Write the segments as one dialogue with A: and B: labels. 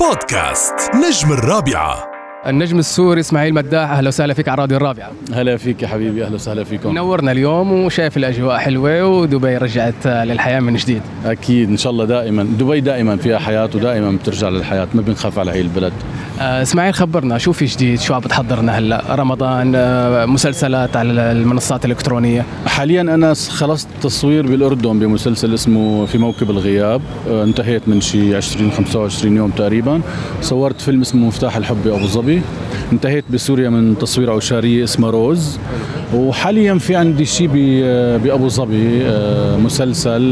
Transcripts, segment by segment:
A: بودكاست نجم الرابعة.
B: النجم السوري إسماعيل مداح أهلا وسهلا فيك على راديو الرابعة.
C: هلا فيك يا حبيبي أهلا وسهلا فيكم.
B: نورنا اليوم وشايف الأجواء حلوة ودبي رجعت للحياة من جديد.
C: أكيد إن شاء الله دائما. دبي دائما فيها حياة ودائما بترجع للحياة ما بنخاف على هي البلد.
B: إسماعيل خبرنا شو في جديد؟ شو عم بتحضرنا هلا؟ رمضان آه، مسلسلات على المنصات الإلكترونية.
C: حاليا أنا خلصت تصوير بالأردن بمسلسل اسمه في موكب الغياب. آه، انتهيت من شي 20 25 يوم تقريبا. صورت فيلم اسمه مفتاح الحب بأبو ظبي. انتهيت بسوريا من تصوير عشاريه اسمها روز. وحاليا في عندي شيء بأبو ظبي مسلسل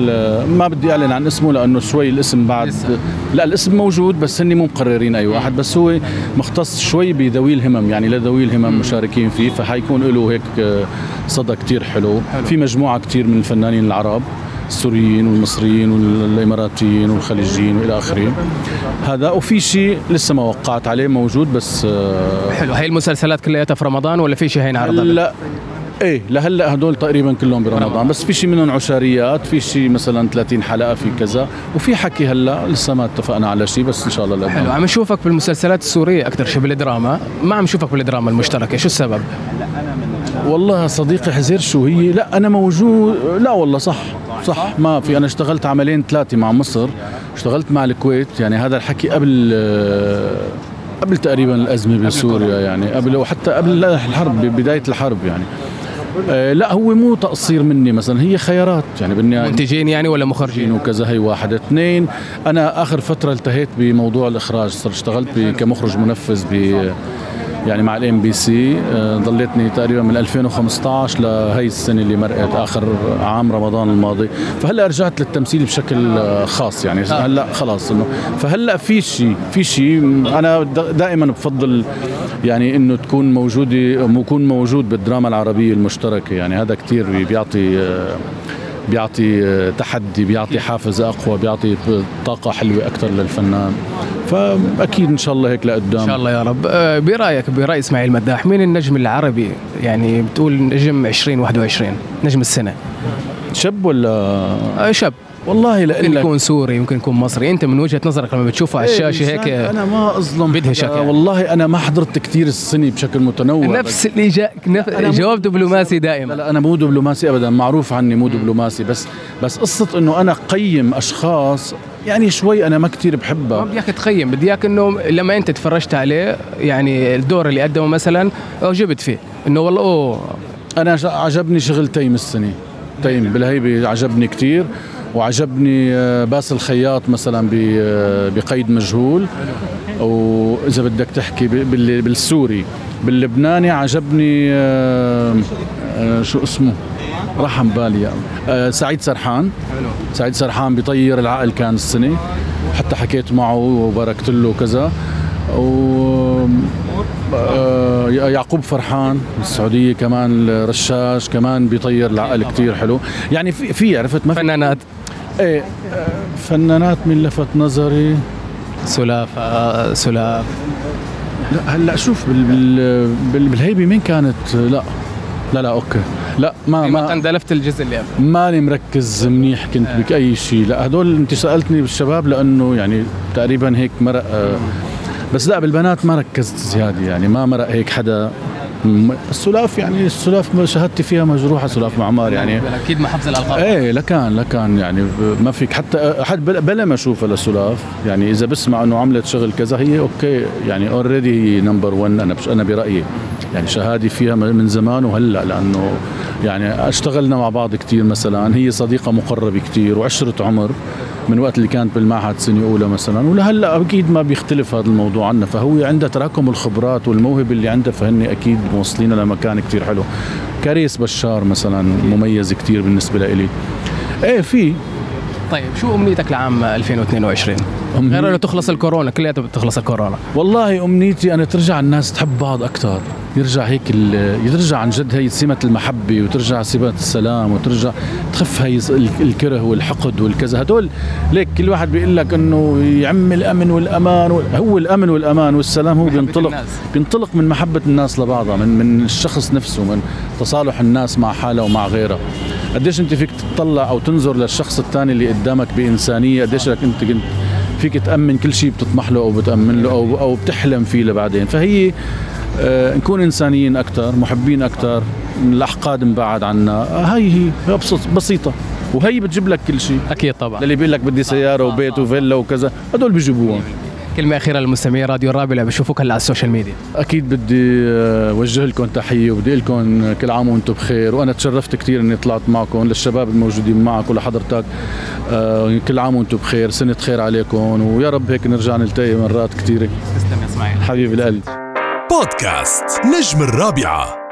C: ما بدي أعلن عن اسمه لأنه شوي الاسم بعد لا الاسم موجود بس هني مو مقررين أي واحد بس هو مختص شوي بذوي الهمم يعني لذوي الهمم مشاركين فيه فحيكون له هيك آه، صدى كتير حلو. حلو. في مجموعة كتير من الفنانين العرب. السوريين والمصريين والإماراتيين والخليجيين والى آخره. هذا وفي شيء لسه ما وقعت عليه موجود بس
B: آه، حلو. هي المسلسلات كلياتها في رمضان ولا في شيء هين عرضها
C: لا إيه لهلا هدول تقريبا كلهم برمضان. بس في شيء منهم عشاريات في شيء مثلا 30 حلقة في كذا. وفي حكي هلا لسه ما اتفقنا على شيء بس إن شاء الله
B: حلو. عم نشوفك بالمسلسلات السورية أكثر شيء بالدراما. ما عم نشوفك بالدراما المشتركة. شو السبب؟
C: والله صديقي حزير شو هي لا أنا موجود. لا والله صح صح. ما في أنا اشتغلت عملين ثلاثة مع مصر. اشتغلت مع الكويت. يعني هذا الحكي قبل قبل تقريبا الأزمة بسوريا يعني قبل وحتى قبل الحرب بداية الحرب يعني. آه لا هو مو تقصير مني مثلا هي خيارات يعني
B: بدي منتجين يعني ولا مخرجين؟
C: وكذا هي واحد اثنين. أنا آخر فترة التهيت بموضوع الإخراج صرت اشتغلت كمخرج منفذ ب يعني مع ال MBC ضليتني تقريبا من 2015 لهي السنة اللي مرقت آخر عام رمضان الماضي. فهلأ رجعت للتمثيل بشكل خاص يعني. آه. هلأ خلاص إنه فهلأ في شيء في شيء أنا دائما بفضل يعني إنه تكون موجودة يكون موجود بالدراما العربية المشتركة. يعني هذا كثير بيعطي بيعطي تحدي بيعطي حافز أقوى بيعطي طاقة حلوة أكثر للفنان. فأكيد إن شاء الله هيك لقدام.
B: إن شاء الله يا رب. أه، برأيك برأي إسماعيل مداح مين النجم العربي؟ يعني بتقول نجم 2021 نجم السنة.
C: شاب ولا؟
B: أه، شاب والله لا ممكن يكون سوري ممكن يكون مصري. أنت من وجهة نظرك لما بتشوفه على الشاشه
C: إيه
B: هيك
C: أنا ما أظلم.
B: بدهشك يعني.
C: والله أنا ما حضرت كثير السنة بشكل متنوع
B: نفس الاجابه نف... جواب دبلوماسي دائما.
C: لا أنا مو دبلوماسي ابدا معروف عني مو دبلوماسي بس بس قصة إنه أنا قيم أشخاص يعني شوي أنا ما كثير بحبها.
B: ما بدي إياك تقيم بدي إياك إنه لما أنت تفرجت عليه يعني الدور اللي قدمه مثلا اعجبت فيه. إنه والله أوه.
C: أنا عجبني شغل تيم السنة تيم بالهيبة عجبني كثير وعجبني آه، باسل الخياط مثلا آه، بقيد مجهول. واذا بدك تحكي بالسوري. باللبناني عجبني آه، شو اسمه؟ عن بالي. سعيد سرحان. سعيد سرحان بيطير العقل كان السنة. حتى حكيت معه وباركت له وكذا و يعقوب فرحان السعودية كمان رشاش كمان بيطير العقل كتير حلو. يعني في في عرفت
B: ما فنانات.
C: إيه فنانات من لفت نظري.
B: سلاف آه، سلاف.
C: لا هلا شوف بال بال بالهيبة مين كانت؟ لا. لا لا okay. لا
B: ما ما اندلفت الجزء اللي قبل.
C: ماني مركز منيح كنت آه. باي شيء لا هدول أنت سألتني بالشباب لأنه يعني تقريبا هيك مرق آه بس لا بالبنات ما ركزت زيادة يعني ما مرق هيك حدا. السلاف يعني السلاف شهادتي فيها مجروحة سلاف معمار يعني.
B: أكيد ما حفظ الألقاب.
C: إيه لكان لكان يعني ما فيك. حتى حد بلا ما اشوفها لسلاف يعني إذا بسمع إنه عملت شغل كذا هي okay يعني already هي number 1 أنا أنا برأيي يعني شهادي فيها من زمان وهلأ لأنه يعني اشتغلنا مع بعض كثير مثلا. هي صديقة مقربة كثير وعشرة عمر. من وقت اللي كانت بالمعهد سنه أولى مثلا ولهلأ أكيد ما بيختلف هذا الموضوع عنا فهو عندها تراكم الخبرات والموهبة اللي عندها فهن أكيد موصلين لمكان كثير حلو. كريس بشار مثلا مميز كثير بالنسبة لإلي إيه في.
B: طيب شو أمنيتك لعام 2022 غير إنه تخلص الكورونا كلياتها بتخلص الكورونا.
C: والله أمنيتي أنا ترجع الناس تحب بعض أكثر يرجع هيك يرجع عن جد هي سمة المحبة وترجع سمة السلام وترجع تخف هي الكره والحقد والكذا. هدول ليك كل واحد بيقول لك إنه يعم الأمن والأمان هو الأمن والأمان والسلام هو بينطلق الناس. بينطلق من محبة الناس لبعضها من من الشخص نفسه من تصالح الناس مع حالها ومع غيرها قديش أنت فيك تطلع أو تنظر للشخص الثاني اللي قدامك بإنسانية؟ قديش لك أنت كنت فيك تأمن كل شيء بتطمح له أو بتأمن له أو أو بتحلم فيه لبعدين؟ فهي نكون إنسانيين أكثر محبين أكثر الأحقاد نبعد عنا. هاي هي بسيطة. وهي بتجيب لك كل شيء.
B: أكيد طبعا.
C: اللي بيقول لك بدي سيارة وبيت وفيلا وكذا هدول بيجيبوهم
B: كلمة أخيرة للمستمعين راديو الرابع اللي بشوفوك هلا على ال social media.
C: أكيد بدي آه، أوجه لكم تحية وبدي لكم كل عام وأنتم بخير. وأنا تشرفت كثير إني طلعت معكم للشباب الموجودين معك ولحضرتك آه، كل عام وأنتم بخير. سنة خير عليكم. ويا رب هيك نرجع نلتقي مرات كثيرة
B: تسلم يا إسماعيل.
C: حبيب القلب.
A: بودكاست نجم الرابعة.